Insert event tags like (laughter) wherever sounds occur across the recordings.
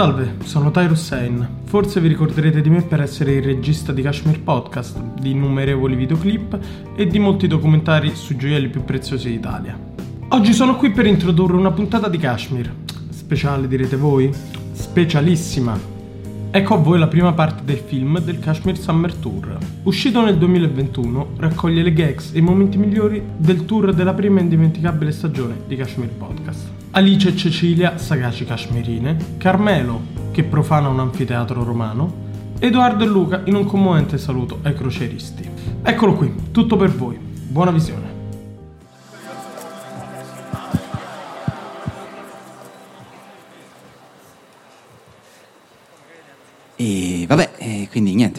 Salve, sono Tyro Hussein. Forse vi ricorderete di me per essere il regista di Kashmir Podcast, di innumerevoli videoclip e di molti documentari sui gioielli più preziosi d'Italia. Oggi sono qui per introdurre una puntata di Kashmir. Speciale direte voi? Specialissima! Ecco a voi la prima parte del film del Kashmir Summer Tour. Uscito nel 2021, raccoglie le gags e i momenti migliori del tour della prima indimenticabile stagione di Kashmir Podcast. Alice e Cecilia, sagaci kashmirine, Carmelo, che profana un anfiteatro romano, Edoardo e Luca in un commovente saluto ai crocieristi. Eccolo qui, tutto per voi. Buona visione.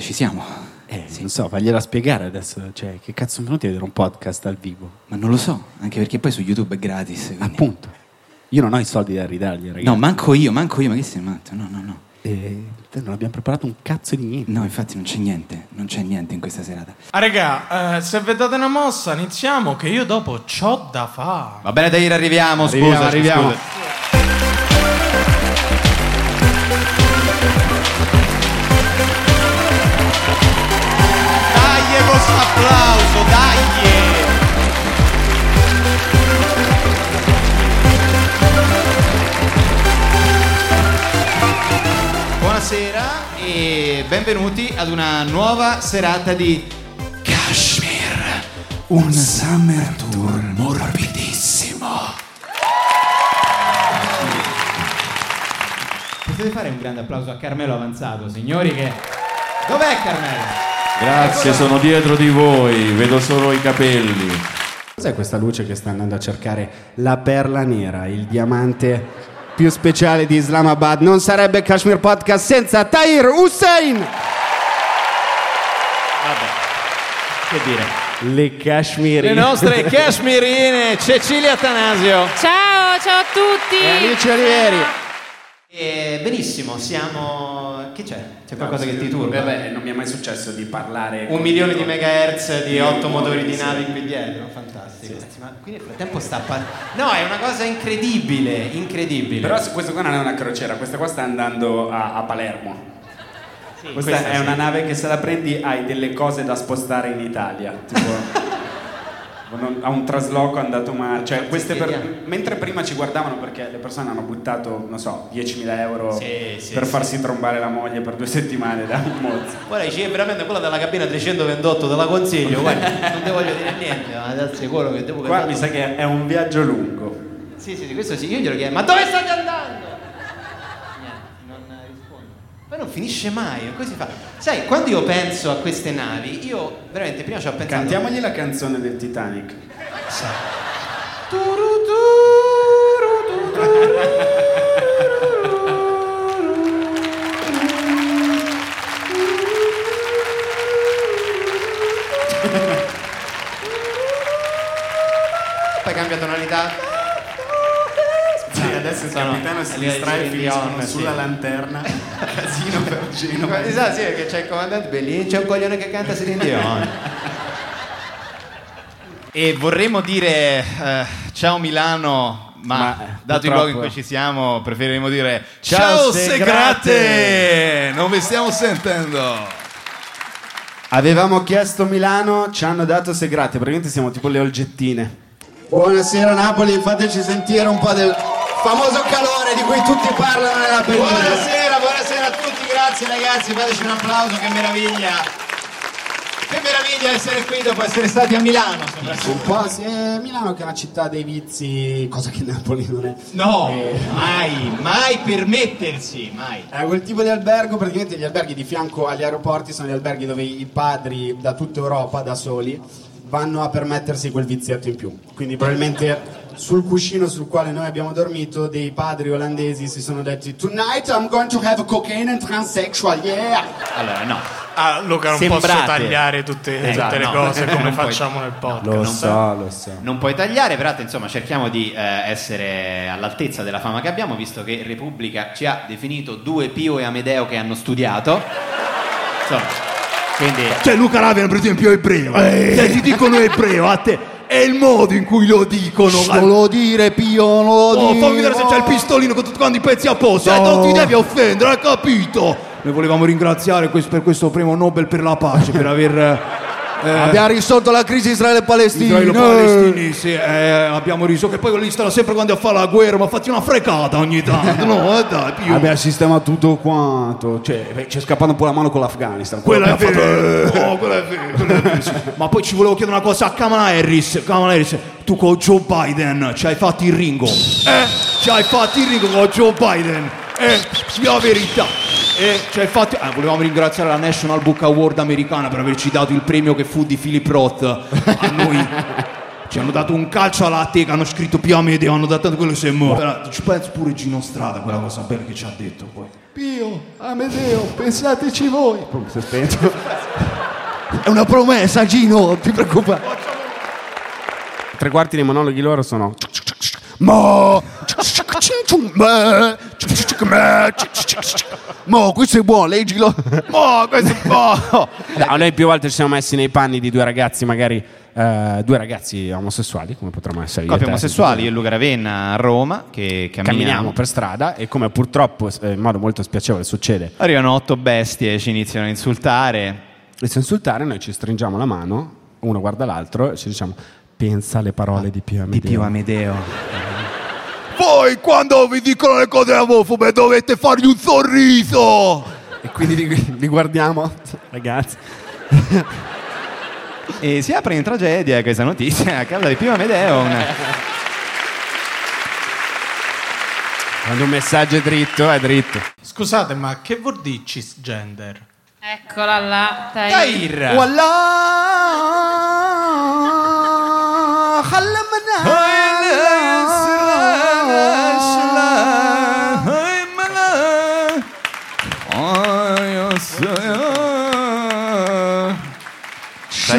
Niente, ci siamo. Eh, non so, fagliela spiegare adesso. Cioè, che cazzo sono venuti a vedere un podcast dal vivo? Ma non lo so, anche perché poi su YouTube è gratis. quindi- Appunto. Io non ho i soldi da ridargli, ragazzi. No, manco io, manco io, ma che sei matto? No, no, no. E non abbiamo preparato un cazzo di niente. No, infatti non c'è niente, non c'è niente in questa serata. Ah, regà, eh, se vi date una mossa, iniziamo, che io dopo c'ho da fare. Va bene, dai, arriviamo, Arriviamo, scusa, arriviamo. scusa. Dai questo applauso, dai! Buonasera e benvenuti ad una nuova serata di Kashmir, un summer tour morbidissimo. Potete fare un grande applauso a Carmelo Avanzato, signori che... Dov'è Carmelo? Grazie, sono dietro di voi, vedo solo i capelli. Cos'è questa luce che sta andando a cercare la perla nera, il diamante più speciale di Islamabad? Non sarebbe Kashmir Podcast senza Tahir Hussein! Che dire? Le Kashmiri. Le nostre cashmirine, Cecilia Tanasio. Ciao, ciao a tutti. E Alice Olivieri. E benissimo, siamo... Che c'è? C'è qualcosa che ti turba? Vabbè, non mi è mai successo di parlare. Un milione di megahertz di otto motori, di sì. navi qui dietro, fantastico. Ma qui nel frattempo sta par- No, è una cosa incredibile, incredibile. Però questo qua non è una crociera, questa qua sta andando a, a Palermo. questa, questa è sì. una nave che se la prendi hai delle cose da spostare in Italia. Tipo, (laughs) ha un trasloco andato male. Cioè, queste per- mentre prima ci guardavano perché le persone hanno buttato, non so, 10.000 euro Sì, sì, per sì. farsi trombare la moglie per due settimane da (laughs) un mozzo. Guarda, dici, è veramente quella della cabina 328, te la consiglio, guarda, non ti voglio dire niente, ma ti assicuro che devo Qua mi sa che è un viaggio lungo. Sì, sì, sì, questo sì, io glielo chiedo, ma dove state andando? Niente, non Poi non finisce mai, e così fa. Sai, quando io penso a queste navi, io veramente prima ci ho pensato. Cantiamogli la canzone del Titanic. Turu, turu, turu, Poi cambia tonalità. Sì, adesso il capitano si eh, distrae e sì, finiscono sulla sì. lanterna. Casino per Genova. Ma sa, sì, che c'è il comandante Bellini, c'è un coglione che canta Celine Dion. E vorremmo dire eh, ciao Milano, ma, Ma, eh, dato i luoghi in cui ci siamo, preferiremo dire Ciao, Segrate! Non vi stiamo sentendo. Avevamo chiesto Milano, ci hanno dato Segrate, praticamente siamo tipo le olgettine. Buonasera Napoli, fateci sentire un po' del famoso calore di cui tutti parlano nella pellicola. Buonasera, grazie ragazzi, fateci un applauso, che meraviglia. Che meraviglia essere qui dopo essere stati a Milano. Un po' sì, eh, Milano che è una città dei vizi, cosa che Napoli non è. No, Eh, mai, mai permettersi, mai. È quel tipo di albergo, praticamente gli alberghi di fianco agli aeroporti sono gli alberghi dove i padri da tutta Europa, da soli, vanno a permettersi quel vizietto in più. Quindi probabilmente sul cuscino sul quale noi abbiamo dormito dei padri olandesi si sono detti Tonight I'm going to have a cocaine and transsexual, yeah! Allora, no. Ah, Luca, non Sembrate. posso tagliare tutte, Esatto, tutte le no. cose come (laughs) Non puoi- facciamo nel podcast. Lo so, lo so. Non puoi tagliare, però insomma cerchiamo di eh, essere all'altezza della fama che abbiamo, visto che Repubblica ci ha definito due Pio e Amedeo che hanno studiato. Insomma, quindi Cioè Luca Raven per esempio è ebreo. Cioè, ti dicono ebreo, a te è il modo in cui lo dicono. Non lo dire, Pio, non lo Oh, dire. fammi vedere se c'è il pistolino con tutti quanti i pezzi a posto. Eh, No. non ti devi offendere, hai capito? Noi volevamo ringraziare questo- per questo premio Nobel per la pace, per aver... eh, Abbiamo risolto la crisi Israele-Palestina. Israele-Palestini, sì, eh, abbiamo riso che poi quello lì stanno sempre quando a fare la guerra, ma fatti una frecata ogni tanto, (laughs) no? Eh, dai, più. Abbiamo sistemato tutto quanto. Cioè, ci è scappato un po' la mano con l'Afghanistan. Quella è vero, oh, quella è vero, quella è vero, sì. Ma poi ci volevo chiedere una cosa a Kamala Harris. Kamala Harris, tu con Joe Biden ci hai fatto il ringo. Eh? Ci hai fatto il ringo con Joe Biden. Eh? La verità. Eh? Ci hai fatto... Ah, volevamo ringraziare la National Book Award americana per averci dato il premio che fu di Philip Roth. A noi... (laughs) Ci hanno dato un calcio alla teca, hanno scritto più Amedeo, hanno dato quello che si è morto. Però ci penso pure Gino Strada, quella cosa bella che ci ha detto poi. Pio, Amedeo, pensateci voi. Si è spento. È una promessa, Gino, non ti preoccupare. Tre quarti dei monologhi loro sono. Ma... Ma questo è buono, leggilo. Ma questo è buono! No, noi più volte ci siamo messi nei panni di due ragazzi, magari eh, due ragazzi omosessuali, come potremmo essere io. e Coppie omosessuali, io e Luca Ravenna a Roma, che camminiamo. Camminiamo per strada e come purtroppo eh, in modo molto spiacevole succede, Arrivano otto bestie, ci iniziano a insultare. inizia a insultare, noi ci stringiamo la mano, uno guarda l'altro e ci diciamo pensa alle parole di Pio Amedeo. Di Pio Amedeo. Voi quando vi dicono le cose omofobe dovete fargli un sorriso! E quindi li, li guardiamo, ragazzi. E si apre in tragedia questa notizia a causa di Pio Amedeo. una- Quando un messaggio è dritto, è dritto. Scusate, ma che vuol dire cisgender? Eccola là. Dai. Tair! Ci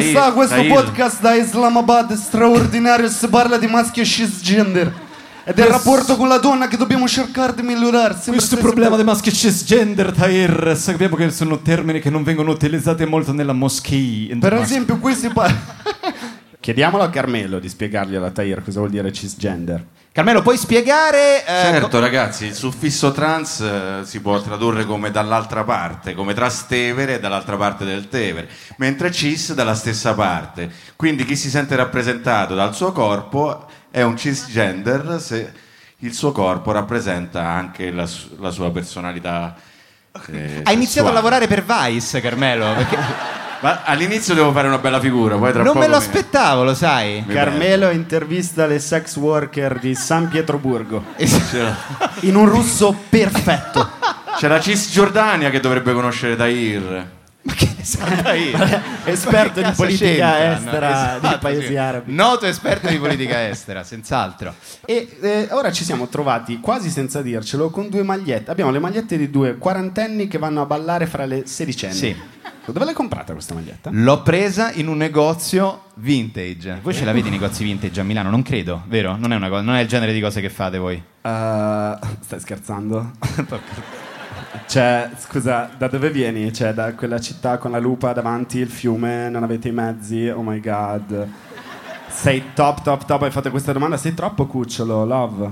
sta questo podcast da Islamabad straordinario, si parla di maschio cisgender. Ed è il rapporto con la donna che dobbiamo cercare di migliorare. Sembra Questo problema dei maschi cisgender, Tahir, sappiamo che sono termini che non vengono utilizzati molto nella moschea. Per esempio, qui si parla... (laughs) Chiediamolo a Carmelo di spiegargli alla Tahir cosa vuol dire cisgender. Carmelo, puoi spiegare... eh, Certo, ragazzi, il suffisso trans eh, si può tradurre come dall'altra parte, come Trastevere e dall'altra parte del Tevere, mentre cis dalla stessa parte. Quindi chi si sente rappresentato dal suo corpo è un cisgender se il suo corpo rappresenta anche la, su- la sua personalità. eh, Hai iniziato a sessuale. lavorare per Vice, Carmelo. Perché (laughs) Ma all'inizio devo fare una bella figura, poi tra non poco me lo aspettavo, lo sai. mi Carmelo intervista le sex worker di San Pietroburgo. In un russo perfetto. c'è la Cisgiordania che dovrebbe conoscere Tahir. Ma che ne sa? Esperto di politica c'entra? estera No, esatto, paesi sì. arabi. Noto esperto di politica estera, senz'altro. E eh, ora ci siamo trovati quasi senza dircelo con due magliette. Abbiamo le magliette di due quarantenni che vanno a ballare fra le sedicenni. Sì. Dove l'hai comprata questa maglietta? L'ho presa in un negozio vintage. Voi ce l'avete i negozi vintage a Milano? Non credo, vero? Non è, una cosa, non è il genere di cose che fate voi. Uh, stai scherzando? (laughs) cioè, scusa, da dove vieni? Cioè, da quella città con la lupa davanti, il fiume, non avete i mezzi? Oh my god. Sei top, top, top. Hai fatto questa domanda? Sei troppo cucciolo, love.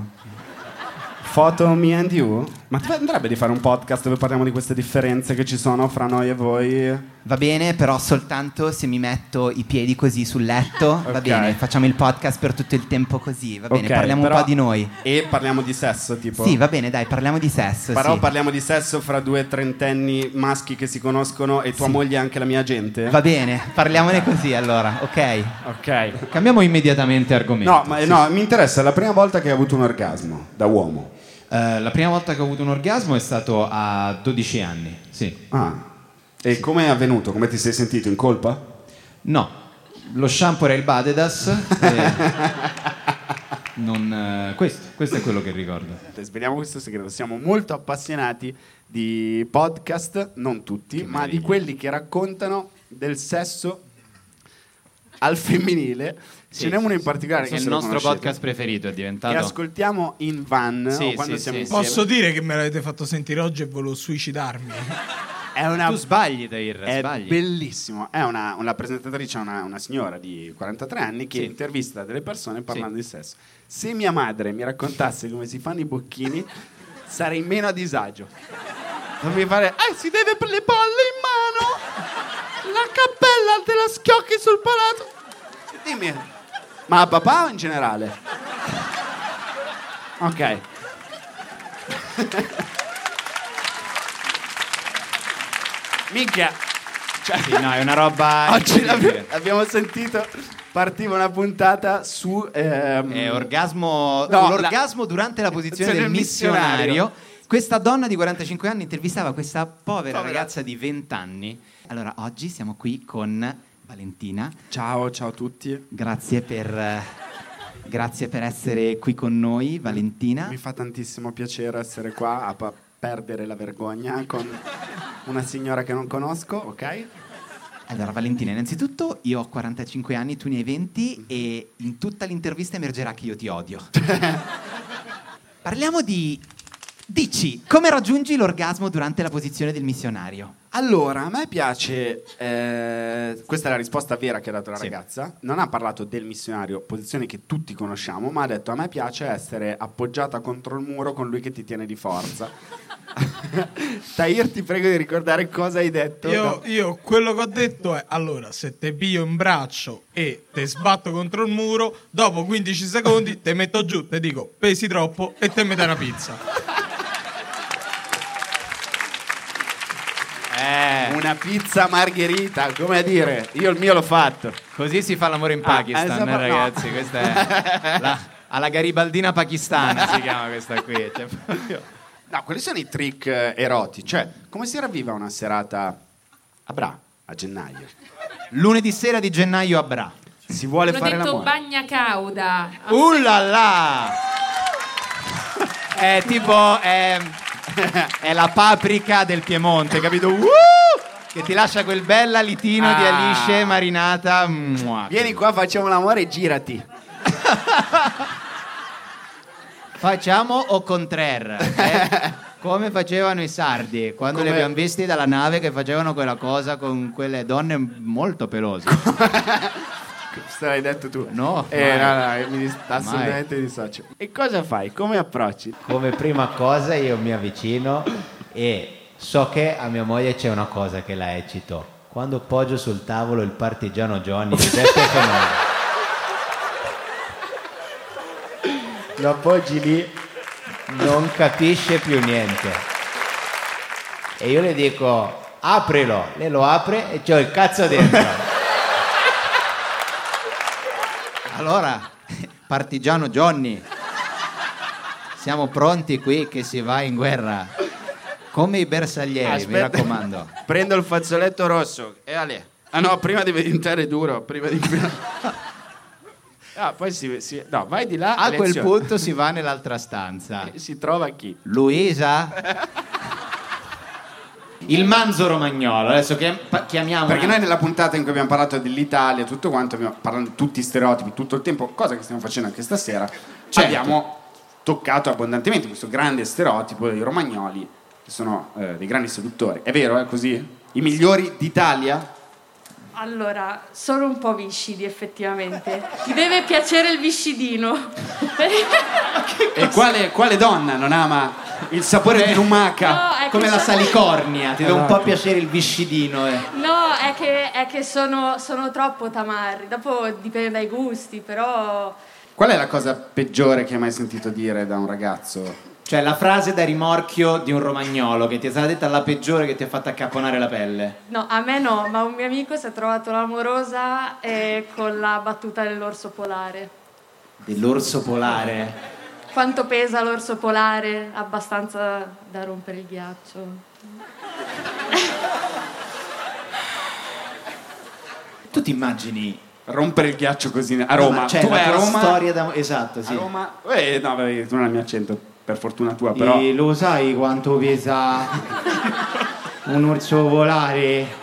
Foto me and you? Ma ti andrebbe di fare un podcast dove parliamo di queste differenze che ci sono fra noi e voi? Va bene, però soltanto se mi metto i piedi così sul letto. Va Ok. bene, facciamo il podcast per tutto il tempo così. Va bene, Ok, parliamo però- un po' di noi. E parliamo di sesso, tipo? Sì, va bene, dai, parliamo di sesso. Però sì. parliamo di sesso fra due trentenni maschi che si conoscono e tua moglie è anche la mia gente? Va bene, parliamone così allora, ok? Ok. Cambiamo immediatamente argomento. No, ma no, mi interessa, è la prima volta che hai avuto un orgasmo da uomo. Eh, la prima volta che ho avuto un orgasmo è stato a 12 anni, sì. Ah. E come è avvenuto? Come ti sei sentito? In colpa? No, lo shampoo era il Badedas. e (laughs) non, eh, questo, questo è quello che ricordo. Sveliamo questo segreto. Siamo molto appassionati di podcast, non tutti, ma di quelli che raccontano del sesso al femminile. Ce n'è uno in particolare che è il nostro conoscete, podcast preferito, è diventato. Che ascoltiamo in van Sì, o quando sì, siamo sì. insieme. Posso dire che me l'avete fatto sentire oggi e volevo suicidarmi? (laughs) È una... Tu sbagli, Tahir, È sbagli. bellissimo. È una, una presentatrice, una, una signora di 43 anni che Sì. intervista delle persone parlando di sesso. Se mia madre mi raccontasse come si fanno i bocchini, (laughs) sarei meno a disagio. Non mi fare, eh, si deve per le palle in mano, la cappella te la schiocchi sul palato. Dimmi, ma a papà o in generale? Ok. Minchia. Cioè, Sì, no, è una roba Oggi abbiamo sentito, partiva una puntata su... ehm, Eh, orgasmo, No, l'orgasmo durante la posizione del del missionario. missionario. Questa donna di 45 anni intervistava questa povera, Povera. ragazza di 20 anni. Allora, oggi siamo qui con Valentina. Ciao, ciao a tutti. Grazie per, grazie per essere qui con noi, Valentina. Mi fa tantissimo piacere essere qua a pa- perdere la vergogna con una signora che non conosco, ok? Allora, Valentina, innanzitutto io ho 45 anni, tu ne hai 20 e in tutta l'intervista emergerà che io ti odio. (laughs) Parliamo di... Dici, come raggiungi l'orgasmo durante la posizione del missionario? Allora, a me piace, eh, questa è la risposta vera che ha dato la Sì. ragazza, non ha parlato del missionario, posizione che tutti conosciamo, ma ha detto a me piace essere appoggiata contro il muro con lui che ti tiene di forza. (laughs) Tahir, ti prego di ricordare cosa hai detto. Io, No. io quello che ho detto è allora se te piglio in braccio e te sbatto contro il muro dopo 15 secondi te metto giù te dico pesi troppo e te metto una pizza Una pizza margherita, come a dire, io il mio l'ho fatto. così si fa l'amore in Ah, Pakistan, esatto, eh, no. ragazzi. Questa è la, (laughs) alla garibaldina pakistana si chiama questa qui. Cioè, (laughs) proprio- No, quali sono i trick eh, erotici? Cioè, come si ravviva una serata a Bra, a gennaio? Lunedì sera di gennaio a Bra. Si vuole Hanno fare detto l'amore? bagna cauda. Uh là là! È tipo. È, è la paprika del Piemonte, capito? Uh! Che ti lascia quel bel alitino di Ah. alice marinata. Mua. Vieni qua, facciamo l'amore e girati. (laughs) Facciamo o contraire? eh? Come facevano i sardi quando li Come- abbiamo visti dalla nave che facevano quella cosa con quelle donne molto pelose. (laughs) Questo l'hai detto tu. No, Eh, mai. no, no, mi dis- assolutamente dissocio. E cosa fai? Come approcci? Come prima cosa io mi avvicino e so che a mia moglie c'è una cosa che la eccito. Quando poggio sul tavolo il partigiano Johnny di Beppe Fenore. Lo appoggi lì, non capisce più niente. E io le dico, aprilo. Lei lo apre e c'ho il cazzo dentro. Allora, partigiano Johnny, siamo pronti qui che si va in guerra. Come i bersaglieri, mi Aspetta. raccomando. (laughs) Prendo il fazzoletto rosso e Ale. Ah no, prima devi diventare duro, prima di... (laughs) Ah, poi si, si- No, vai di là. A quel lezione. punto si va (laughs) nell'altra stanza. Si trova chi? Luisa? Il manzo romagnolo, adesso chiamiamo... Perché noi nella puntata in cui abbiamo parlato dell'Italia, tutto quanto, abbiamo parlato di tutti i stereotipi tutto il tempo, cosa che stiamo facendo anche stasera, Certo. abbiamo toccato abbondantemente questo grande stereotipo dei romagnoli, sono eh, dei grandi seduttori. È vero, è così? I migliori d'Italia? Allora, sono un po' viscidi effettivamente. Ti deve piacere il viscidino. (laughs) E quale, quale donna non ama il sapore di lumaca? No, Come la salicornia, ti deve un po' piacere il viscidino. Eh. No, è che, è che sono, sono troppo tamarri. Dopo dipende dai gusti, però... Qual è la cosa peggiore che hai mai sentito dire da un ragazzo? Cioè la frase da rimorchio di un romagnolo che ti è stata detta la peggiore che ti ha fatto accapponare la pelle. No, a me no, ma un mio amico si è trovato l'amorosa eh, con la battuta dell'orso polare. Dell'orso polare. Quanto pesa l'orso polare? Abbastanza da rompere il ghiaccio. Tu ti immagini Rompere il ghiaccio così a Roma. Cioè, tu la vai a Roma? storia da... Esatto, sì. A Roma? Eh, no, vabbè, tu non hai il mio accento, per fortuna tua, però... E lo sai quanto pesa un orso polare?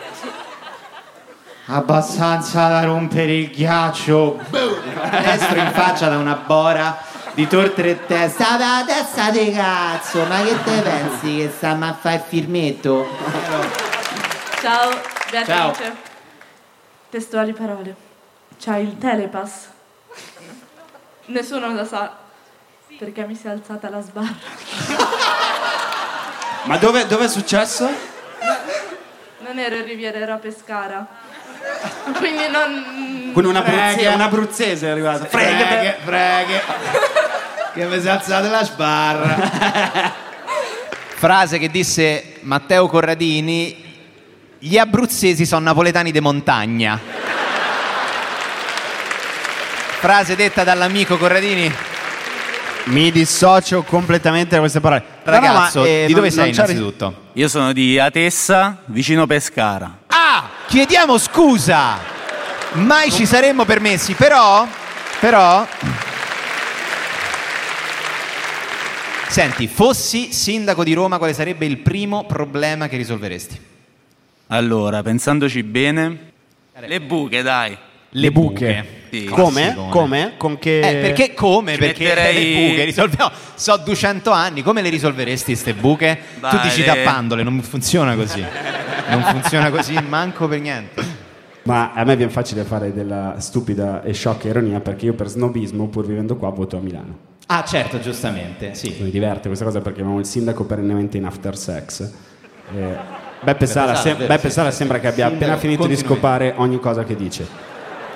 Abbastanza da rompere il ghiaccio. Destro in faccia da una bora di tortere e testa. Sta da testa di cazzo, ma che te pensi che stiamo a fare il firmetto? Ciao, Beatrice. Ciao. Testuali parole. C'hai il telepass? Nessuno lo sa. Perché mi si è alzata la sbarra. Ma dove, dove è successo? Non ero in Riviera, ero a Pescara. Quindi non... Con un abruzzese, Frega. un abruzzese è arrivato. Frega, Freghe, freghe. che mi si è alzata la sbarra. Frase che disse Matteo Corradini: Gli abruzzesi sono napoletani de montagna. Frase detta dall'amico Corradini. Mi dissocio completamente da queste parole. Ragazzo, No, no, ma, eh, di dove non- sei non innanzitutto? Io sono di Atessa, vicino Pescara. Ah, chiediamo scusa. Mai ci saremmo permessi, però però Senti, fossi sindaco di Roma, quale sarebbe il primo problema che risolveresti? Allora, pensandoci bene, le buche, dai. Le buche. Sì. Come? Classicone. Come? Con che... Eh, perché come? Ci Perché metterei- le buche risolviamo. (laughs) So 200 anni, come le risolveresti queste buche? tu Dai, dici le- tappandole, non funziona così. non funziona così, manco per niente. Ma a me viene facile fare della stupida e sciocca ironia perché io per snobismo, pur vivendo qua, voto a Milano. Ah, certo, giustamente, sì. Mi diverte questa cosa perché abbiamo il sindaco perennemente in after sex. Eh, Beppe Sala, Sala, sem- vero, Beppe sì, Sala sì, sembra sì. che abbia appena finito di scopare ogni cosa che dice.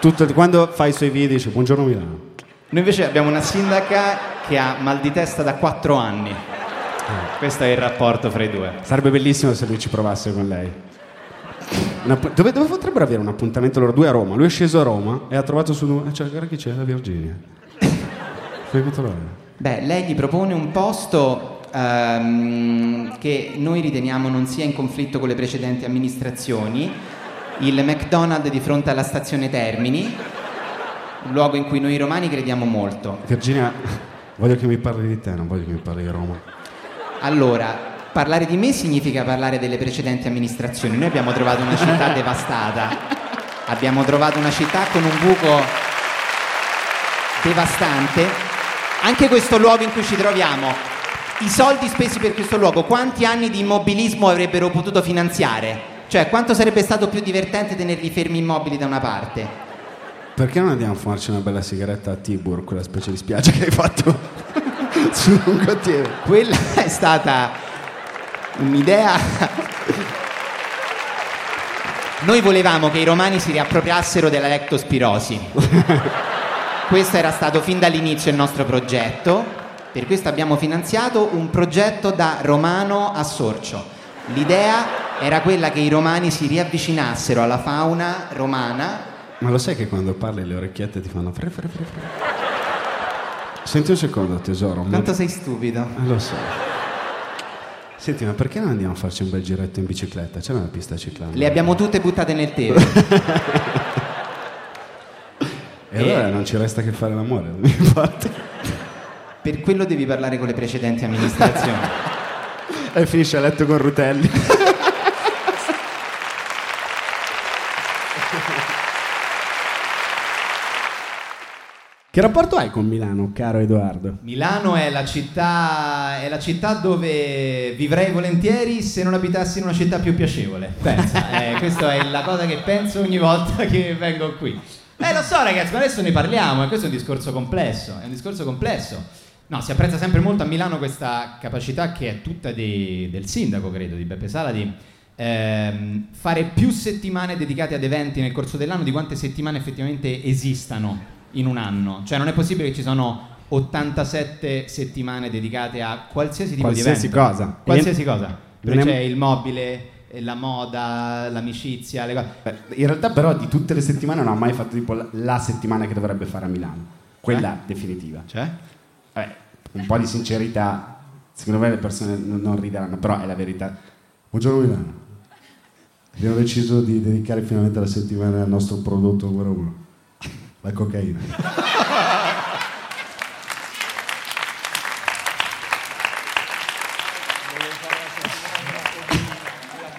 Tutto- quando fa i suoi video dice buongiorno Milano. Noi invece abbiamo una sindaca che ha mal di testa da 4 anni. Questo è il rapporto fra i due. Sarebbe bellissimo se lui ci provasse con lei. Una- dove, dove potrebbero avere un appuntamento loro due a Roma? Lui è sceso a Roma e ha trovato su... eh, Cioè, guarda chi c'è, la Virginia. (laughs) Fai controllare. Beh, lei gli propone un posto ehm, che noi riteniamo non sia in conflitto con le precedenti amministrazioni, il McDonald's di fronte alla stazione Termini, un luogo in cui noi romani crediamo molto. Virginia, voglio che mi parli di te, non voglio che mi parli di Roma. Allora, parlare di me significa parlare delle precedenti amministrazioni. Noi abbiamo trovato una città (laughs) devastata. Abbiamo trovato una città con un buco devastante. Anche questo luogo in cui ci troviamo, i soldi spesi per questo luogo, quanti anni di immobilismo avrebbero potuto finanziare? Cioè, quanto sarebbe stato più divertente tenerli fermi immobili da una parte? Perché non andiamo a fumarci una bella sigaretta a Tibur, quella specie di spiaggia che hai fatto (laughs) sul lungottiere? Quella è stata un'idea. Noi volevamo che i romani si riappropriassero della lectospirosi. Questo era stato fin dall'inizio il nostro progetto. Per questo abbiamo finanziato un progetto da romano a sorcio. L'idea era quella che i romani si riavvicinassero alla fauna romana. Ma lo sai che quando parli le orecchiette ti fanno fre fre fre fre? Senti un secondo tesoro. ma- Quanto sei stupido. Eh, lo so. Senti, ma perché non andiamo a farci un bel giretto in bicicletta? C'è una pista ciclabile. Le abbiamo tutte buttate nel Tevere. E allora non ci resta che fare l'amore, infatti. Per quello devi parlare con le precedenti amministrazioni. (laughs) E finisce a letto con Rutelli. Che rapporto hai con Milano, caro Edoardo? Milano è la, città, è la città dove vivrei volentieri se non abitassi in una città più piacevole. Pensa, (laughs) eh, questa è la cosa che penso ogni volta che vengo qui. Eh, lo so, ragazzi, ma adesso ne parliamo, e questo è un discorso complesso. È un discorso complesso. No, si apprezza sempre molto a Milano questa capacità che è tutta di- del sindaco, credo, di Beppe Sala, di ehm, fare più settimane dedicate ad eventi nel corso dell'anno di quante settimane effettivamente esistano in un anno. Cioè non è possibile che ci sono 87 settimane dedicate a qualsiasi tipo Qualsiasi di evento. cosa. Qualsiasi E- cosa. È- c'è il mobile, eh, la moda, l'amicizia, le cose. Beh, in realtà però di tutte le settimane non ho mai fatto tipo la, settimana che dovrebbe fare a Milano. Quella definitiva. Cioè? Vabbè, un po' di sincerità. Secondo me le persone non, non rideranno, però è la verità. Buongiorno Milano. Abbiamo deciso di dedicare finalmente la settimana al nostro prodotto numero uno, la cocaina.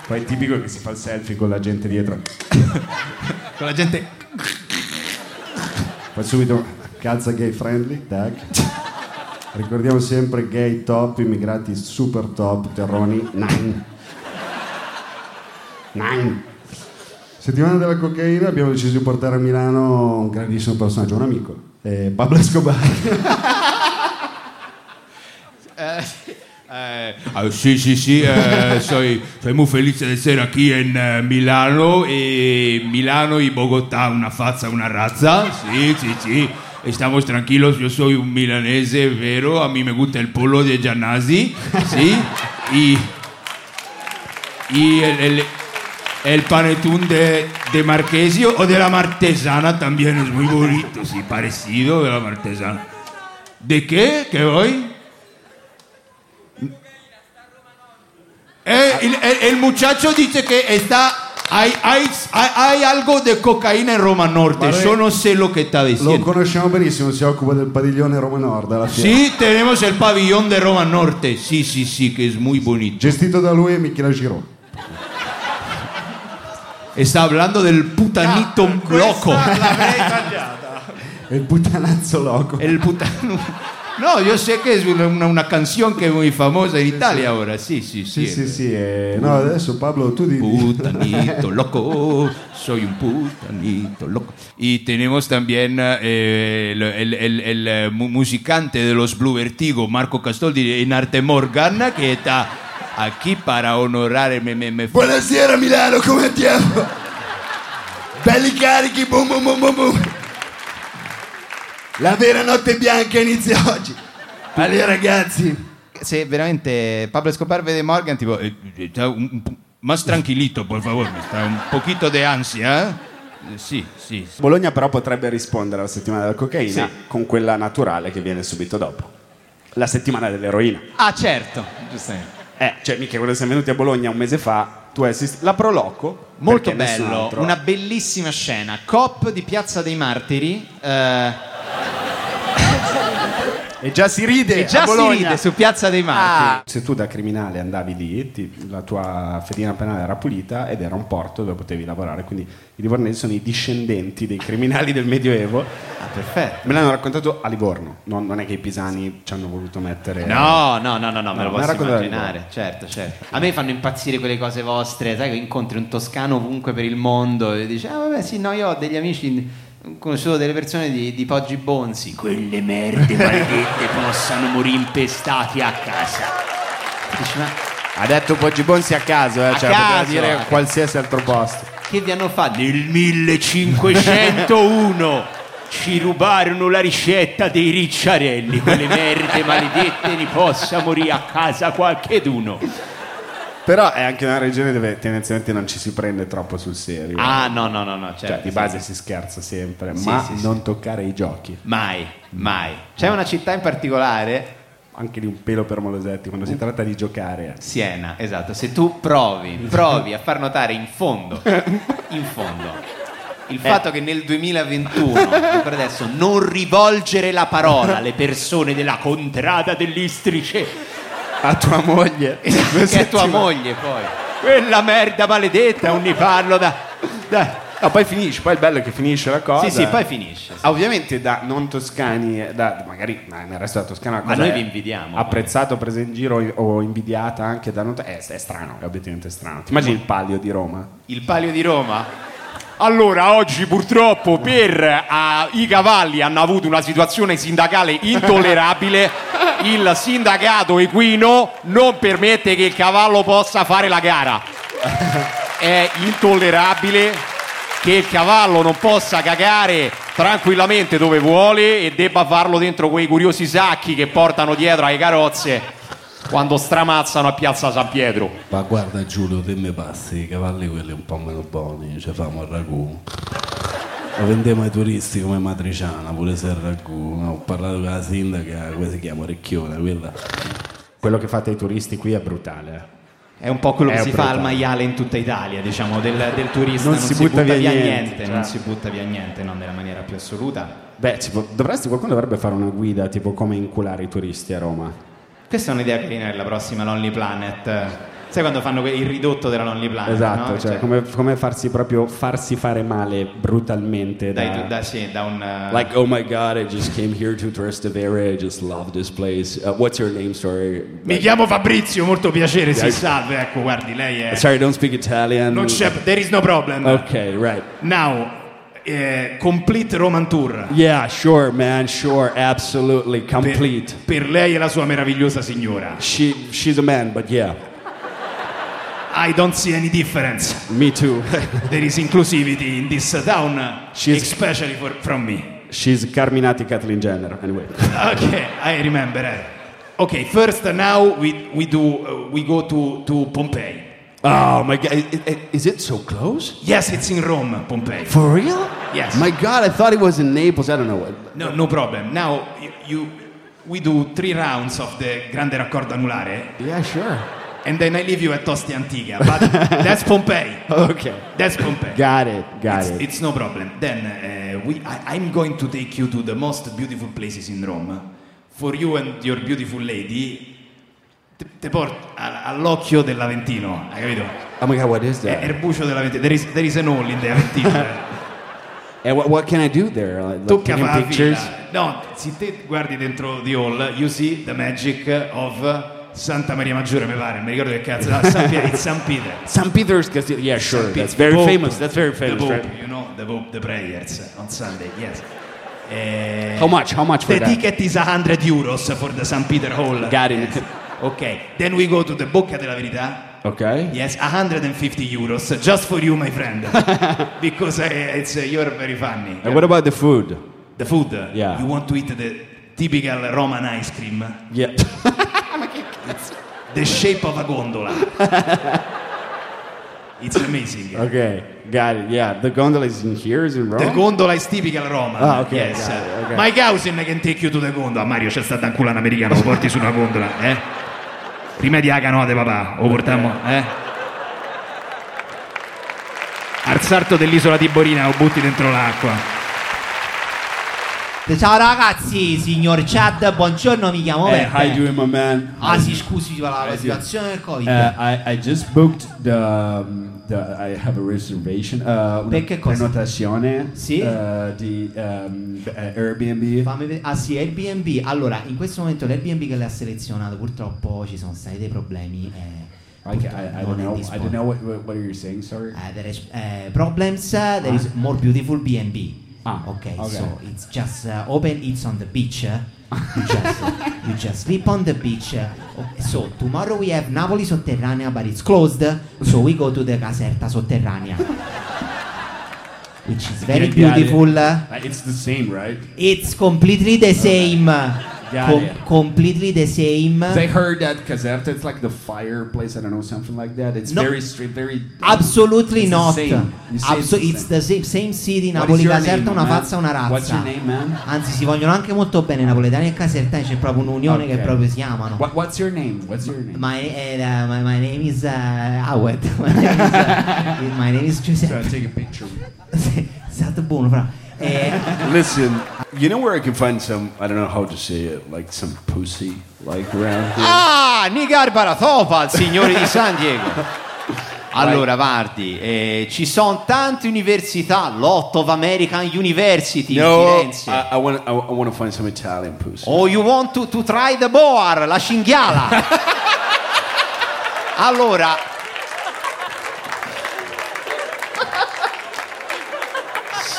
Poi è tipico che si fa il selfie con la gente dietro. Con la gente. Poi subito calza gay friendly, tac. Ricordiamo sempre gay top, immigrati super top, terroni, nine. Nine. Settimana della cocaina abbiamo deciso di portare a Milano un grandissimo personaggio, un amico, eh, Pablo Escobar. (laughs) Eh, ah, sí, sí, sí, eh, soy, soy muy feliz de ser aquí en eh, Milano. Y Milano y Bogotá, una faza, una raza. Sí, sí, sí. Estamos tranquilos, yo soy un milanese, vero. A mí me gusta el polo de Giannasi. Sí. Y, y el, el, el panetón de, de Marquesio o de la Martesana también es muy bonito, sí, parecido de la Martesana. ¿De qué? ¿Qué voy? Eh, el, el- el muchacho dice que está. Hay, hay, hay, algo de cocaína en Roma Norte. Vale. Yo no sé lo que está Lo diciendo. conosciamo benissimo, si occupa del padiglione Roma Nord. alla fiera. Sí, tenemos el pabellón de Roma Norte. Sí, sí, sí, que es muy bonito. Gestito da lui Michelangelo. Está hablando del putanito (laughs) loco. El putanazzo loco. El putano. No, yo sé que es una, una- una canción que es muy famosa en Italia ahora. Sí, sí, sí. Sì, sì, sì. eh, no, adesso Pablo, tu di... Putanito (laughs) loco, soy un putanito loco. Y tenemos también eh, el, el- el- el, eh, mu- musicante de los Blue Vertigo, Marco Castoldi, en Arte Morgan, que está aquí para honorar. Me, me- me- Buonasera Milano, come andiamo? Belli carichi, boom boom boom boom boom. La vera notte bianca inizia oggi. Allora ragazzi, Se veramente Pablo Escobar vede Morgan, tipo. Eh, eh, un- un- más tranquilito, por favor, me está un poquito de ansia. ¿eh? Eh, Sì, sì. Bologna però potrebbe rispondere alla settimana della cocaina Sì. con quella naturale che viene subito dopo. La settimana dell'eroina. Ah, certo, giustamente. Eh, cioè, mica quando siamo venuti a Bologna un mese fa, tu hai assistito... La Proloco. Molto bello, una bellissima scena. Cop di Piazza dei Martiri. eh, E già si ride e già a si ride su Piazza dei Martiri. Ah, Se tu da criminale andavi lì, ti- la tua fedina penale era pulita ed era un porto dove potevi lavorare. Quindi i livornesi sono i discendenti dei criminali del Medioevo. Ah, perfetto. Me l'hanno raccontato a Livorno, non, non è che i pisani ci hanno voluto mettere. No, no, no, no, no, me lo me posso immaginare. Certo, certo. A me fanno impazzire quelle cose vostre, sai che incontri un toscano ovunque per il mondo e dici, ah vabbè sì, no, io ho degli amici, ho conosciuto delle persone di, di Poggi Bonzi, quelle merde maledette possano morire impestati a casa. Dici, ma Ha detto Poggi Bonsi a caso, eh, A cioè caso, poteva dire a- qualsiasi altro posto. che vi hanno fatto? Nel 1501 ci rubarono la ricetta dei ricciarelli, quelle merde maledette ne possa morire a casa qualcheduno. Però è anche una regione dove tendenzialmente non ci si prende troppo sul serio. Ah, no, no, no, no, certo. cioè, di base sì. si scherza sempre, Sì, ma sì, non toccare i giochi. Mai, mai. C'è una città in particolare, Anche di un pelo per Molosetti, quando si tratta di giocare. Siena, esatto. Se tu provi, provi a far notare in fondo, (laughs) in fondo, il fatto che nel 2021, ancora adesso, non rivolgere la parola alle persone della contrada dell'Istrice, A tua moglie. (laughs) che è tua moglie poi. Quella merda maledetta, non ne parlo da... da- No, poi finisce, poi il bello è che finisce la cosa. Sì, sì, poi finisce. Ah, Ovviamente da non toscani, da, magari ma nel resto della Toscana Ma noi vi invidiamo. Apprezzato, presa in giro o invidiata anche da non è, è strano, è obiettivamente strano. Ti immagini il palio di Roma? Il palio di Roma? Allora, oggi purtroppo per ah, i cavalli hanno avuto una situazione sindacale intollerabile. Il sindacato equino non permette che il cavallo possa fare la gara. È intollerabile che il cavallo non possa cagare tranquillamente dove vuole e debba farlo dentro quei curiosi sacchi che portano dietro alle carrozze quando stramazzano a Piazza San Pietro. Ma guarda Giulio, te mi passi i cavalli quelli un po' meno buoni, ci famo il ragù. Lo vendiamo ai turisti come matriciana, pure se il ragù. Ho parlato con la sindaca, come si chiama, Orecchione, quella. Quello che fate ai turisti qui è brutale. È un po' quello È che si fa brutale. al maiale in tutta Italia, diciamo, del, del turista. Non si butta via niente, non cioè. si butta via niente, non nella maniera più assoluta. Beh, tipo, dovresti, qualcuno dovrebbe fare una guida tipo come inculare i turisti a Roma. Questa è un'idea carina per la prossima Lonely Planet. Sai quando fanno il ridotto della Lonely Planet? Esatto, no? cioè, come, come farsi proprio farsi fare male brutalmente Dai, da, tu- da, sì, da un... eh, Like, oh my god, I just came here to Trastevere. I just love this place. Uh, what's your name? Sorry. Mi chiamo Fabrizio, molto piacere, Yeah. salve, ecco, guardi, lei è... Sorry, don't speak Italian. Non c'è, there is no problem. Okay, right. Now, eh, complete Roman Tour. Yeah, sure, man, sure, absolutely, complete. Per lei e la sua meravigliosa signora. She, she's a man, but yeah, I don't see any difference. me too. (laughs) There is inclusivity in this town, She's- especially for, from me. she's Carminati Kathleen Jenner. Anyway. (laughs) Okay, I remember her. Okay, first now we we do uh, we go to to Pompeii. Oh my god, i- i- is it so close? Yes, it's in Rome, Pompeii. For real? Yes. My god, I thought it was in Naples. I don't know what. No, no problem. Now you, you we do three rounds of the grande raccordo anulare. Yeah, sure. And then I leave you at Tosti Antigua. But (laughs) that's Pompeii. Okay. That's Pompeii. Got it, got it's, it. it's no problem. Then uh, we, I, I'm going to take you to the most beautiful places in Rome. For you and your beautiful lady, te, te porto a- all'occhio dell'Aventino, hai capito? Oh my god, what is È that? Erbucio dell'Aventino. There is, there is an hole in the Aventino. (laughs) And what, what can I do there? Like, Tocca taking pictures? No, se te guardi dentro the hall, you see the magic of Santa Maria Maggiore, mi pare, non mi ricordo che cazzo, no, San it's San Peter. (laughs) St. Peter's Cathedral. Yeah, sure. San That's very Pope, famous. That's very the famous, Pope, right? You know, the Pope, the prayers on Sunday, yes. Eh, How much? How much for the that? ticket is 100 euros for the St. Peter Hall. Got it. Ok, then we go to the Bocca della Verità. Okay. Yes, 150 euros, just for you, my friend. (laughs) Because uh, it's, uh, you're very funny. And what about the food? The food? Yeah. You want to eat the typical Roman ice cream? Yeah. (laughs) The shape of a gondola. (laughs) It's amazing. okay, got it. Yeah, the gondola is in here, is in Rome. The gondola is typical Roman. Ah, ok, Yes. it, ok. My cousin can take you to the gondola. Mario, c'è stato un culo americano, lo porti su una gondola, eh? Rimedia la canoa papà, lo portiamo, eh? Al sarto dell'isola Tiborina lo butti dentro l'acqua. Ciao ragazzi, signor Chad, buongiorno, mi chiamo Hey, Peppe. how you doing, my man? Ah sì, scusi per la situazione del Covid. Uh, I, I just booked the, um, the I have a reservation, uh, una prenotazione Sì? uh, di um, uh, Airbnb. Fammi Ah sì, Airbnb. Allora, in questo momento l'Airbnb che lei ha selezionato purtroppo ci sono stati dei problemi. eh, purtroppo I, I non don't know. I don't know what, what, what are you saying. Sorry. Uh, there is uh, problems. Uh, there is more beautiful B&B. Ah, okay, okay. So it's just uh, open. It's on the beach. uh, You just uh, you just sleep on the beach. uh, okay, So tomorrow we have Napoli Sotterranea, but it's closed. So we go to the Caserta Sotterranea, which is very Yeah, it. beautiful. uh, It's the same, right? It's completely the same. Got Com- it. completely the same. They heard that Caserta, it's like the fireplace. I don't know, something like that. It's No. very straight, very. Absolutely It's the not. say Abso- it's the the same, same city, Napoli Caserta, name, una man? pazza, una razza. What's your name, man? Anzi, si vogliono anche molto bene napoletani e Caserta, c'è proprio un'unione che Ok. proprio si amano. What, what's your name? What's your name? My, uh, my, my name is uh, Howard. (laughs) My name is, uh, my name is Giuseppe. To take a picture. (laughs) È stato buono, però. Eh, Listen, you know where I can find some, I don't know how to say it, like some pussy, like around here? Ah, Nigar Baratopa, il signore di San Diego. (laughs) Allora, Vardi, eh, ci sono tante università, l'Otto of American University no, in Firenze. I, I want I, I want to find some Italian pussy. Oh, you want to, to try the boar, la cinghiala? (laughs) allora,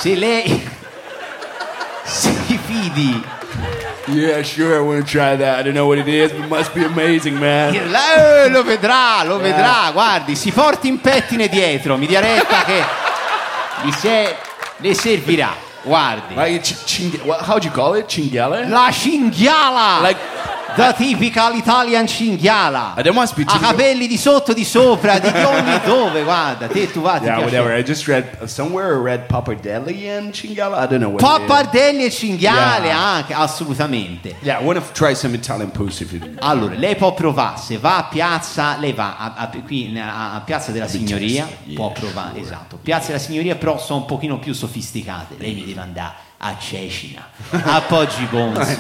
se lei (laughs) si fidi, Yeah, sure, I want to try that. I don't know what it is, but it must be amazing, man. eh, lo vedrà, lo vedrà, guardi, si porti in pettine dietro, mi dia retta che gli se- le servirà, guardi. Like, ch- ching- what, how'd you call it? Cinghiale? La cinghiala! Like, the typical Italian cinghiala! Be Ha capelli di sotto, di sopra, di (laughs) ogni dove, guarda, te tu va, ti Yeah, whatever. I just read uh, somewhere I read Pappardelle and Cinghiale. I don't know what. Pappardelli e cinghiale Yeah. anche, assolutamente. Yeah, I want to try some Italian pussy if you Allora, lei può provare, se va a piazza, lei va a, a- qui a, a Piazza della Signoria, può provare, esatto. Piazza della Signoria però sono un pochino più sofisticate, lei mi deve andare a Cecina, a Poggi Bonzi,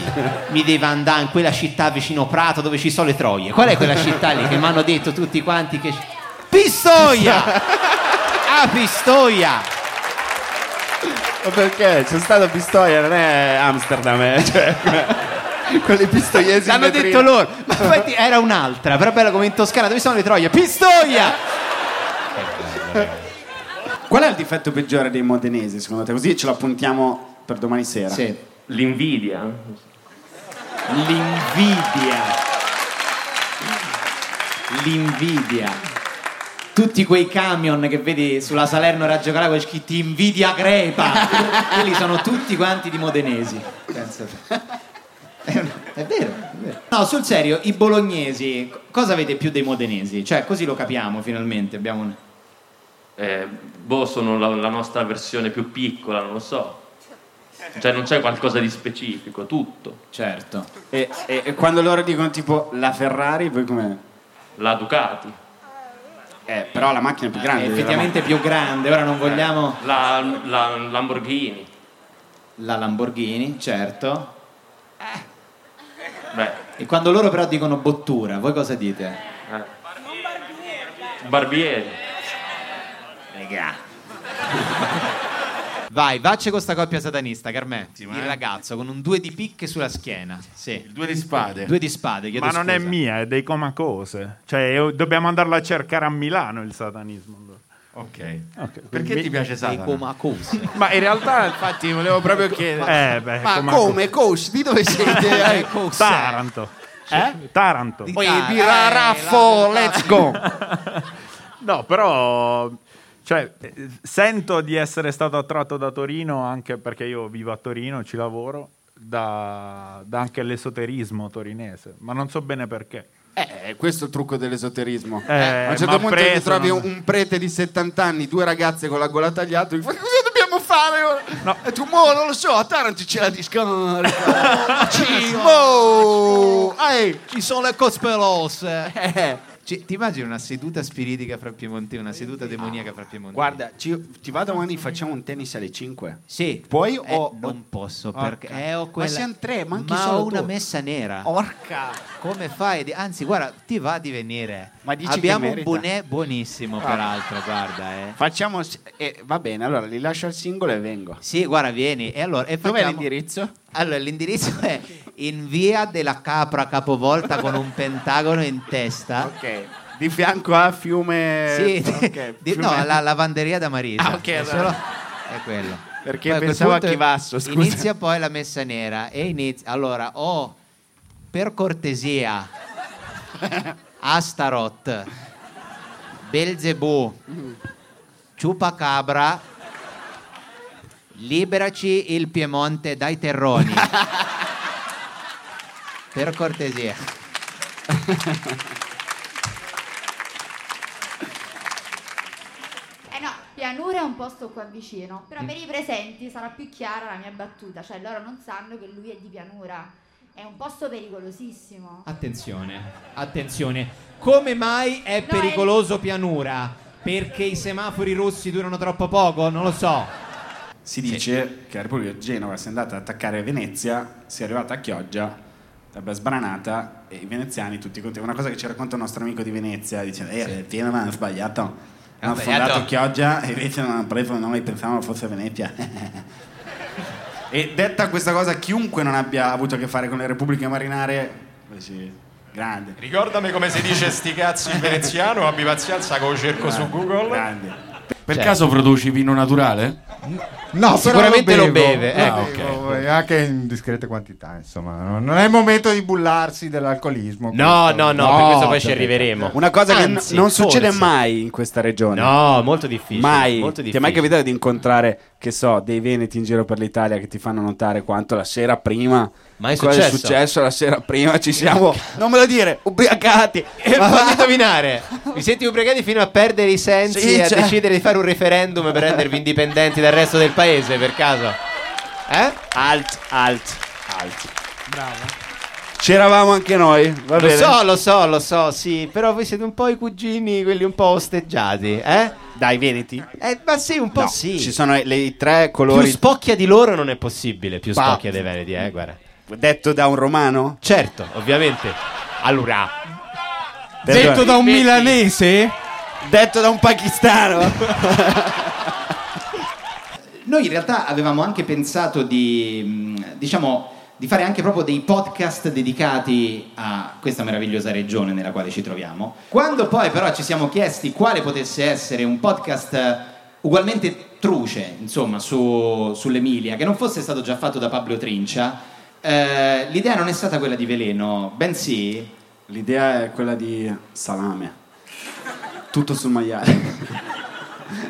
mi devo andare in quella città vicino Prato dove ci sono le troie. Qual è quella città lì che mi hanno detto tutti quanti che... Pistoia! A Pistoia! Ma perché? C'è stato a Pistoia, non è Amsterdam, eh? Cioè, quelli pistoiesi. L'hanno detto loro, ma infatti era un'altra, però bella come in Toscana, dove sono le troie? Pistoia! Qual è il difetto peggiore dei modenesi, secondo te? Così ce lo appuntiamo per domani sera. Sì. L'invidia. L'invidia. L'invidia. Tutti quei camion che vedi sulla Salerno Raggio Calabria scritti invidia crepa. Quelli sono tutti quanti di modenesi. Pensate. È vero, è vero. No, sul serio, i bolognesi, cosa avete più dei modenesi? Cioè, così lo capiamo finalmente. Abbiamo un... Eh, boh, sono la, la nostra versione più piccola, non lo so. Cioè non c'è qualcosa di specifico, tutto. Certo. E, e- e quando loro dicono tipo la Ferrari, poi come? La Ducati. Eh, però la macchina è più grande. È effettivamente più grande, ora non vogliamo... La, la Lamborghini. La Lamborghini, certo. Beh, E quando loro però dicono bottura, voi cosa dite? eh. Barbieri. Regà. Vai, vacce con sta coppia satanista, Carmè. Il ragazzo con un due di picche sulla schiena. Sì. Due di spade. Due di spade, Ma non è scusa. mia, è dei comacose. Cioè, io- dobbiamo andarlo a cercare a Milano il satanismo. Ok. Perché quindi- ti piace Satana? comacose. (laughs) Ma in realtà... Infatti volevo proprio chiedere. Eh, beh, Ma comacose. come? Coach, di dove siete? (laughs) Eh, cos'è? Taranto. Eh? Taranto. Di Poi Tar- birra eh, let's go. (laughs) No, però cioè, eh, sento di essere stato attratto da Torino anche perché io vivo a Torino, ci lavoro, da, da anche l'esoterismo torinese, ma non so bene perché. Eh, questo è il trucco dell'esoterismo. Eh, a un certo punto preso, ti trovi non- un prete di 70 anni, due ragazze con la gola tagliata, e fai, cosa dobbiamo fare ora? No. E tu, mo, non lo so, a Taranto c'è la discarica. Ci, mo. Ci sono le cospelose. Eh. Ci- ti immagini una seduta spiritica fra piemontini, una seduta demoniaca fra piemontini? Guarda, ci- ti vado domani, facciamo un tennis alle 5. Sì. Puoi Eh, o... non posso perché eh, ho quella... Ma siamo tre, manchi ma solo ho una tu. messa nera. Orca. Come fai? Anzi, guarda, ti va di venire. Ma dici Abbiamo un bonnet buonissimo, Ah. peraltro, guarda, eh. Facciamo... eh, va bene, allora li lascio al singolo e vengo. Sì, guarda, vieni. E allora, e Dov'è facciamo- l'indirizzo? Allora, l'indirizzo è in via della Capra capovolta con un pentagono in testa. Ok. Di fianco a fiume... Sì, (laughs) ok, di- fiume- no, la lavanderia da Marisa. Ah, ok, è, allora. solo- è quello. Perché Poi a pensavo a punto Chivasso, scusa. Inizia poi la messa nera e inizia. Allora, oh, per cortesia, (laughs) Astaroth, Belzebù, Ciupacabra, liberaci il Piemonte dai terroni. per cortesia. Eh no, pianura è un posto qua vicino, però per i presenti sarà più chiara la mia battuta, cioè loro non sanno che lui è di pianura. È un posto pericolosissimo. Attenzione, attenzione. Come mai è No, pericoloso pianura? Perché i semafori rossi durano troppo poco? Non lo so. Si dice che la Repubblica di Genova si è andata ad attaccare Venezia, si è arrivata a Chioggia, l'abbiamo sbranata e i veneziani tutti contenti. Una cosa che ci racconta un nostro amico di Venezia, dice, eh, sì. ma hanno sbagliato. Hanno fondato Chioggia e invece non hanno preso noi pensavamo fosse Venezia. (laughs) e detta questa cosa, chiunque non abbia avuto a che fare con le repubbliche marinare, dici, grande. Ricordami come si dice sti cazzi in veneziano, abbi pazienza che lo cerco su Google. Grande. Per Cioè. caso produci vino naturale? No, Sicuramente però lo beve, Lo ah, bevo, e anche in discrete quantità, insomma. Non- è il momento di bullarsi dell'alcolismo. No, questo. no, no, per questo poi ci cioè, arriveremo. Una cosa Anzi, che n- non succede forse. mai in questa regione. No, molto difficile. Mai. Molto Ti è mai difficile. capitato di incontrare, che so, dei veneti in giro per l'Italia che ti fanno notare quanto la sera prima. Ma è cosa successo? è successo la sera prima? Ci siamo. (laughs) non me lo dire, ubriacati. E fammi indovinare, vi siete ubriacati fino a perdere i sensi Sì, e a cioè- decidere di fare un referendum per rendervi indipendenti dal resto del paese, per caso? Eh? Alt, alt, alt. Bravo. C'eravamo anche noi. Va Lo bene. so, lo so, lo so, sì, però voi siete un po' i cugini, quelli un po' osteggiati, eh? Dai Veneti? Eh, ma sì, un po' No, sì. Ci sono le- i tre Più colori. spocchia di loro non è possibile, più Pa- spocchia dei Veneti, eh, guarda. Detto da un romano? Certo, ovviamente. Allora, Detto da un milanese? Detto da un pakistano? (laughs) Noi in realtà avevamo anche pensato di, diciamo, di fare anche proprio dei podcast dedicati a questa meravigliosa regione nella quale ci troviamo. Quando poi però ci siamo chiesti quale potesse essere un podcast eh, ugualmente truce, insomma, su- sull'Emilia, che non fosse stato già fatto da Pablo Trincia, eh, l'idea non è stata quella di Veleno, bensì... L'idea è quella di salame. Tutto sul maiale. (laughs)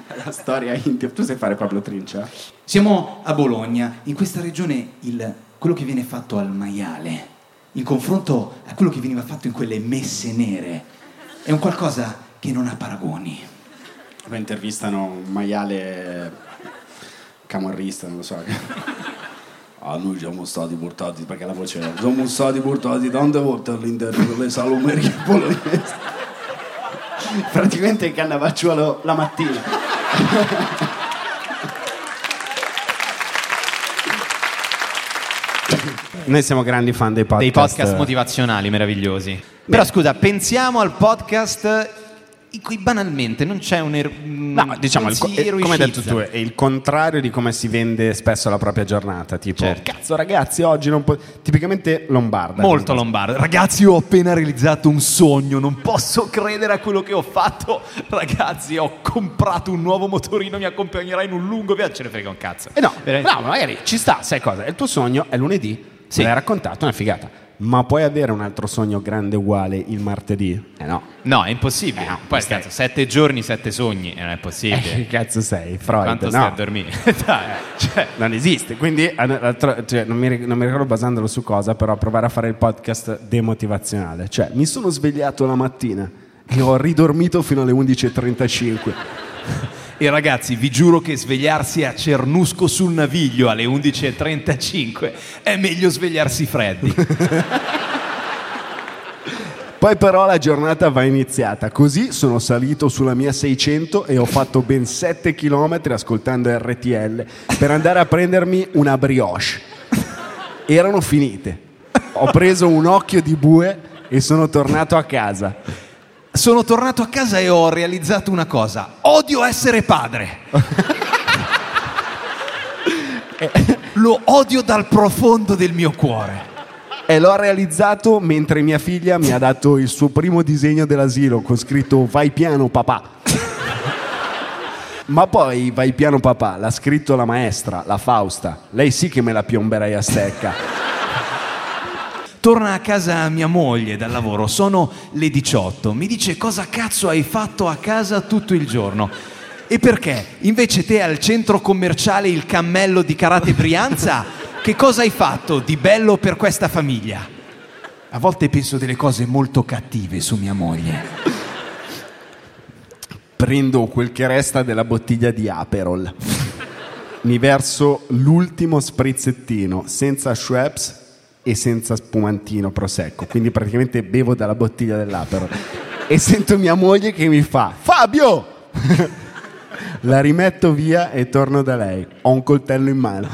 (laughs) La storia intima. Tu sai fare Pablo Trincia? Siamo a Bologna, in questa regione il- quello che viene fatto al maiale, in confronto a quello che veniva fatto in quelle messe nere, è un qualcosa che non ha paragoni. Poi intervistano un maiale camorrista, non lo so. (laughs) Ah, noi siamo stati portati, perché la voce è, siamo stati portati tante volte all'interno delle salumerie (laughs) bolognesi. Praticamente il cannavacciuolo la mattina. Noi siamo grandi fan dei podcast. dei podcast motivazionali meravigliosi. Però scusa, pensiamo al podcast in cui banalmente non c'è un er- No, diciamo, il co- eh, come hai detto tu, è il contrario di come si vende spesso la propria giornata. Tipo, Certo. cazzo, ragazzi, oggi non può. Tipicamente lombarda. Molto lombardo. Ragazzi, ho appena realizzato un sogno, non posso credere a quello che ho fatto. Ragazzi, ho comprato un nuovo motorino, mi accompagnerà in un lungo viaggio. Ce ne frega un cazzo. Eh no, Veramente. no, ma magari ci sta, sai cosa? Il tuo sogno è lunedì, sì. l'hai raccontato, è una figata. Ma puoi avere un altro sogno grande uguale il martedì? Eh no. No, è impossibile. Poi cazzo, sette giorni, sette sogni, e non è possibile. Eh, che cazzo sei? Freud? Quanto no. stai a dormire? (laughs) Dai. Cioè, non esiste. Quindi, eh, cioè, non, mi, non mi ricordo basandolo su cosa, però provare a fare il podcast demotivazionale. Cioè, mi sono svegliato la mattina e ho ridormito fino alle 11.35. (laughs) E ragazzi, vi giuro che svegliarsi a Cernusco sul Naviglio alle 11.35 è meglio svegliarsi freddi. (laughs) Poi però la giornata va iniziata, così sono salito sulla mia 600 e ho fatto ben 7 km ascoltando RTL per andare a prendermi una brioche. Erano finite. Ho preso un occhio di bue e sono tornato a casa. Sono tornato a casa e ho realizzato una cosa. Odio essere padre. (laughs) Lo odio dal profondo del mio cuore. E l'ho realizzato mentre mia figlia mi ha dato il suo primo disegno dell'asilo con scritto Vai piano papà. Ma poi Vai piano papà l'ha scritto la maestra, la Fausta. Lei sì che me la piomberei a stecca. Torna a casa mia moglie dal lavoro, sono le 18. Mi dice cosa cazzo hai fatto a casa tutto il giorno. E perché? Invece te al centro commerciale Il Cammello di Karate Brianza, che cosa hai fatto di bello per questa famiglia? A volte penso delle cose molto cattive su mia moglie. Prendo quel che resta della bottiglia di Aperol. Mi verso l'ultimo sprizzettino senza Schweppes e senza spumantino prosecco. Quindi praticamente bevo dalla bottiglia dell'Aperol. E sento mia moglie che mi fa: Fabio! (laughs) La rimetto via e torno da lei. Ho un coltello in mano.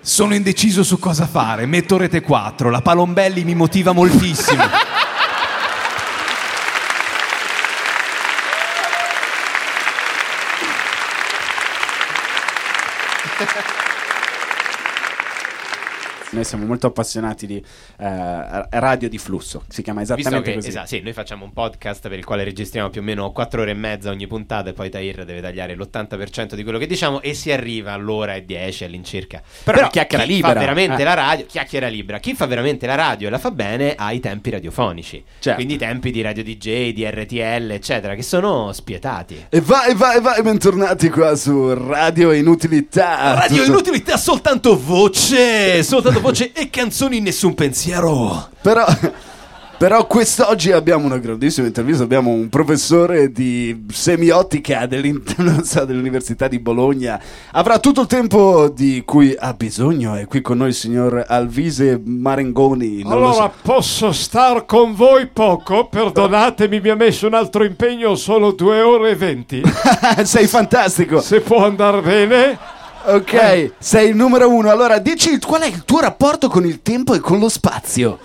Sono indeciso su cosa fare, metto rete 4, la Palombelli mi motiva moltissimo. (laughs) Noi siamo molto appassionati di eh, radio di flusso, si chiama esattamente che così. esatto, sì, noi facciamo un podcast per il quale registriamo più o meno 4 ore e mezza ogni puntata e poi Tahir deve tagliare l'80% di quello che diciamo e si arriva all'ora e 10 all'incirca. Però chiacchiera chi libera. fa veramente Eh. la radio, chiacchiera libera. Chi fa veramente la radio e la fa bene ha i tempi radiofonici. Certo. Quindi i tempi di Radio DJ, di RTL, eccetera, che sono spietati. E vai, vai, vai, bentornati qua su Radio Inutilità. Radio Inutilità, soltanto voce, soltanto voce e canzoni, nessun pensiero. Però, Però quest'oggi abbiamo una grandissima intervista, abbiamo un professore di semiotica (laughs) dell'Università di Bologna. Avrà tutto il tempo di cui ha bisogno. È qui con noi il signor Alvise Marengoni. non lo Allora, so. posso star con voi poco? Perdonatemi, mi ha messo un altro impegno, solo due ore e venti. (laughs) Sei fantastico. Se può andare bene. Ok, sei il numero uno. Allora, dici qual è il tuo rapporto con il tempo e con lo spazio?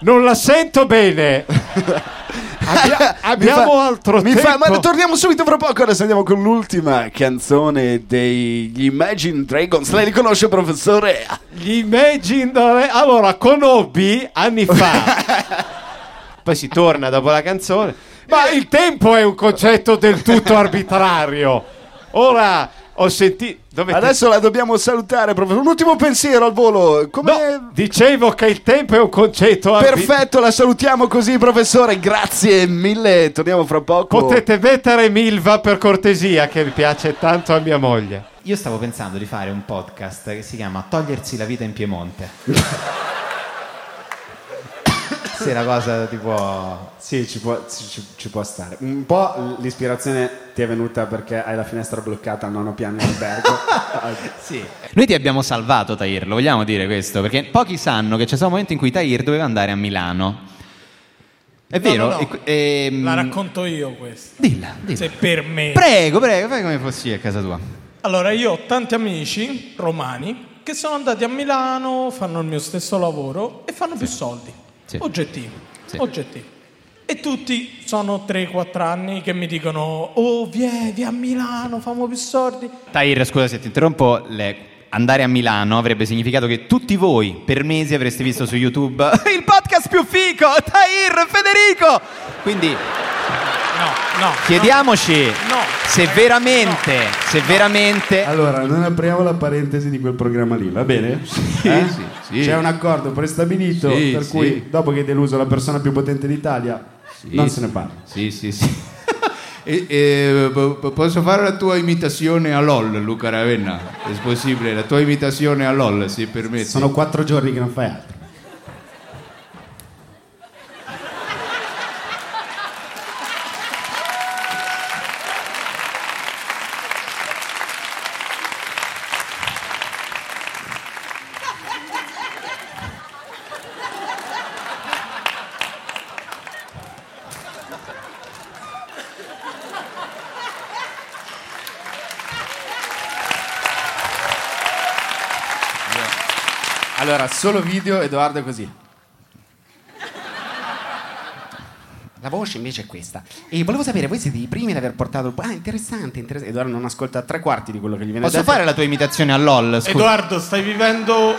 Non la sento bene. (laughs) Abbia- abbiamo fa- altro mi tempo. fa- ma torniamo subito fra poco. Adesso andiamo con l'ultima canzone degli Imagine Dragons. Lei li conosce, professore? Gli Imagine Dra- Allora, conobbi anni fa. (laughs) Poi si torna dopo la canzone. Ma il tempo è un concetto del tutto arbitrario. Ora ho sentito. Adesso la dobbiamo salutare, professore. Un ultimo pensiero al volo. Come... Dicevo che il tempo è un concetto arbit- Perfetto, la salutiamo così, professore. Grazie mille. Torniamo fra poco. Potete mettere Milva per cortesia, che mi piace tanto a mia moglie. Io stavo pensando di fare un podcast che si chiama Togliersi la vita in Piemonte. (laughs) sì, una cosa tipo. Sì, ci può, ci- ci può stare. Un po' l'ispirazione ti è venuta perché hai la finestra bloccata al nono piano in albergo. (laughs) sì. Noi ti abbiamo salvato, Tahir, lo vogliamo dire questo? Perché pochi sanno che c'è stato un momento in cui Tahir doveva andare a Milano. È No, vero? no, no. E- ehm, La racconto io questa. Dilla, dilla. Se per me. Prego, prego, fai come fossi a casa tua. Allora, io ho tanti amici romani che sono andati a Milano, fanno il mio stesso lavoro e fanno più soldi. Sì. Oggettivo. Sì. Oggettivo. E tutti sono 3-4 anni che mi dicono: Oh, vieni a Milano, famo più soldi. Tahir, scusa se ti interrompo, le- andare a Milano avrebbe significato che tutti voi per mesi avreste visto su YouTube (laughs) il podcast più fico, Tahir, Federico. Quindi No, no. chiediamoci No. se veramente, se veramente Allora, noi apriamo la parentesi di quel programma lì, va bene? Eh? sì, sì. C'è un accordo prestabilito Sì, per sì. cui dopo che hai deluso la persona più potente d'Italia, non se ne parla. Sì, sì, sì. (laughs) E- e, po- po- posso fare la tua imitazione a LOL, Luca Ravenna? È possibile? La tua imitazione a LOL, se permetti? Sono quattro giorni che non fai altro. Allora, solo video, Edoardo è così. La voce invece è questa. E volevo sapere, voi siete i primi ad aver portato il... Ah, interessante, interessante. Edoardo non ascolta tre quarti di quello che gli viene Posso detto. fare la tua imitazione a LOL? Scusa. Edoardo, stai vivendo.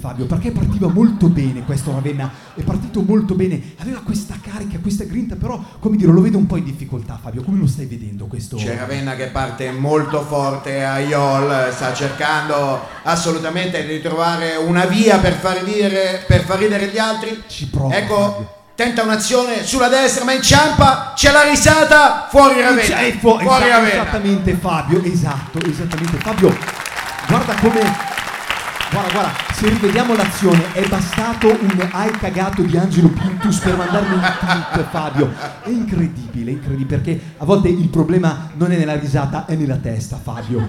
Fabio, perché partiva molto bene questo Ravenna, è partito molto bene, aveva questa carica, questa grinta, però come dire lo vedo un po' in difficoltà Fabio, come lo stai vedendo questo? C'è Ravenna che parte molto forte a Iol, sta cercando assolutamente di trovare una via per far ridere, per far ridere gli altri. ecco, tenta un'azione sulla destra ma inciampa, c'è la risata, fuori Ravenna. Fu- fuori esatto, Ravenna. esattamente Fabio, esatto, esattamente Fabio, guarda come... Guarda, guarda, se rivediamo l'azione è bastato un hai cagato di Angelo Pintus per mandarmi un tweet Fabio. È incredibile, incredibile, perché a volte il problema non è nella risata, è nella testa Fabio.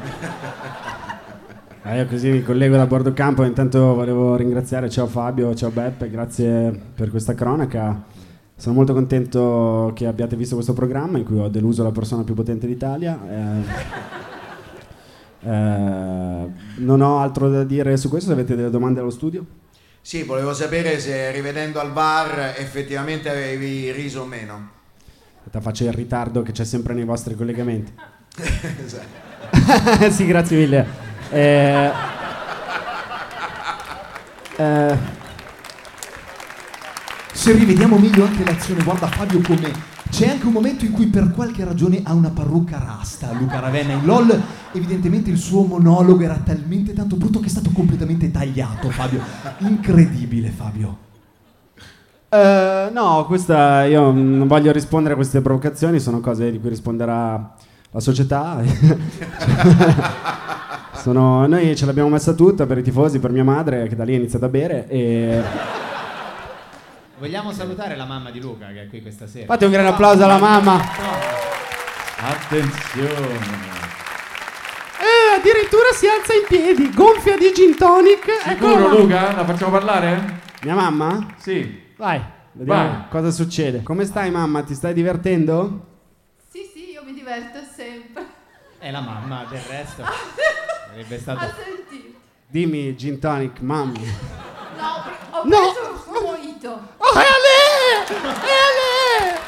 Ah, io così mi collego da bordo campo. Intanto volevo ringraziare, ciao Fabio, ciao Beppe, grazie per questa cronaca. Sono molto contento che abbiate visto questo programma in cui ho deluso la persona più potente d'Italia. Eh, eh, non ho altro da dire su questo, se avete delle domande allo studio. Sì, volevo sapere se rivedendo al bar effettivamente avevi riso o meno. Aspetta, faccio il ritardo che c'è sempre nei vostri collegamenti. (laughs) Sì, grazie mille. Eh, eh, Se rivediamo meglio anche l'azione, guarda Fabio come c'è anche un momento in cui per qualche ragione ha una parrucca rasta Luca Ravenna in LOL, evidentemente il suo monologo era talmente tanto brutto che è stato completamente tagliato Fabio, incredibile Fabio. Eh, no, questa io non voglio rispondere a queste provocazioni, sono cose di cui risponderà la società. (laughs) Sono- noi ce l'abbiamo messa tutta per i tifosi, per mia madre che da lì ha iniziato a bere e Vogliamo salutare la mamma di Luca che è qui questa sera. fate un grande applauso alla mamma. Attenzione. Eh, addirittura si alza in piedi, gonfia di gin tonic. Sicuro, Eccola. Luca? La facciamo parlare? Mia mamma? Sì. Vai. Vediamo Vai. cosa succede. Come stai mamma? Ti stai divertendo? Sì, sì, io mi diverto sempre. È la mamma, del resto. (laughs) Sarebbe stato. A sentire. Dimmi gin tonic, mamma. No, ho No. preso un mojito. Oh, è a lei! È a lei!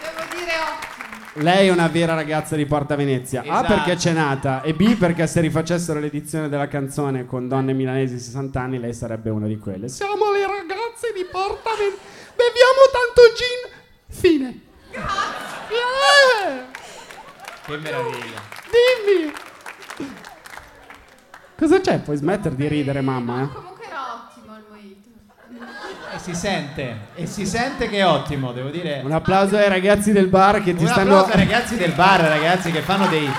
Devo dire ottimo. Lei è una vera ragazza di Porta Venezia. A Esatto. perché c'è nata e B perché se rifacessero l'edizione della canzone con donne milanesi 60 anni lei sarebbe una di quelle. Siamo le ragazze di Porta Ven- Beviamo tanto gin. Fine. Grazie. Che meraviglia. Dimmi. Cosa c'è? Puoi smettere di ridere, mamma? Eh? Comunque era ottimo il mojito. E si sente, e si sente che è ottimo, devo dire. Un applauso ai ragazzi del bar che ti Un stanno. applauso ai ragazzi del bar, ragazzi che fanno dei,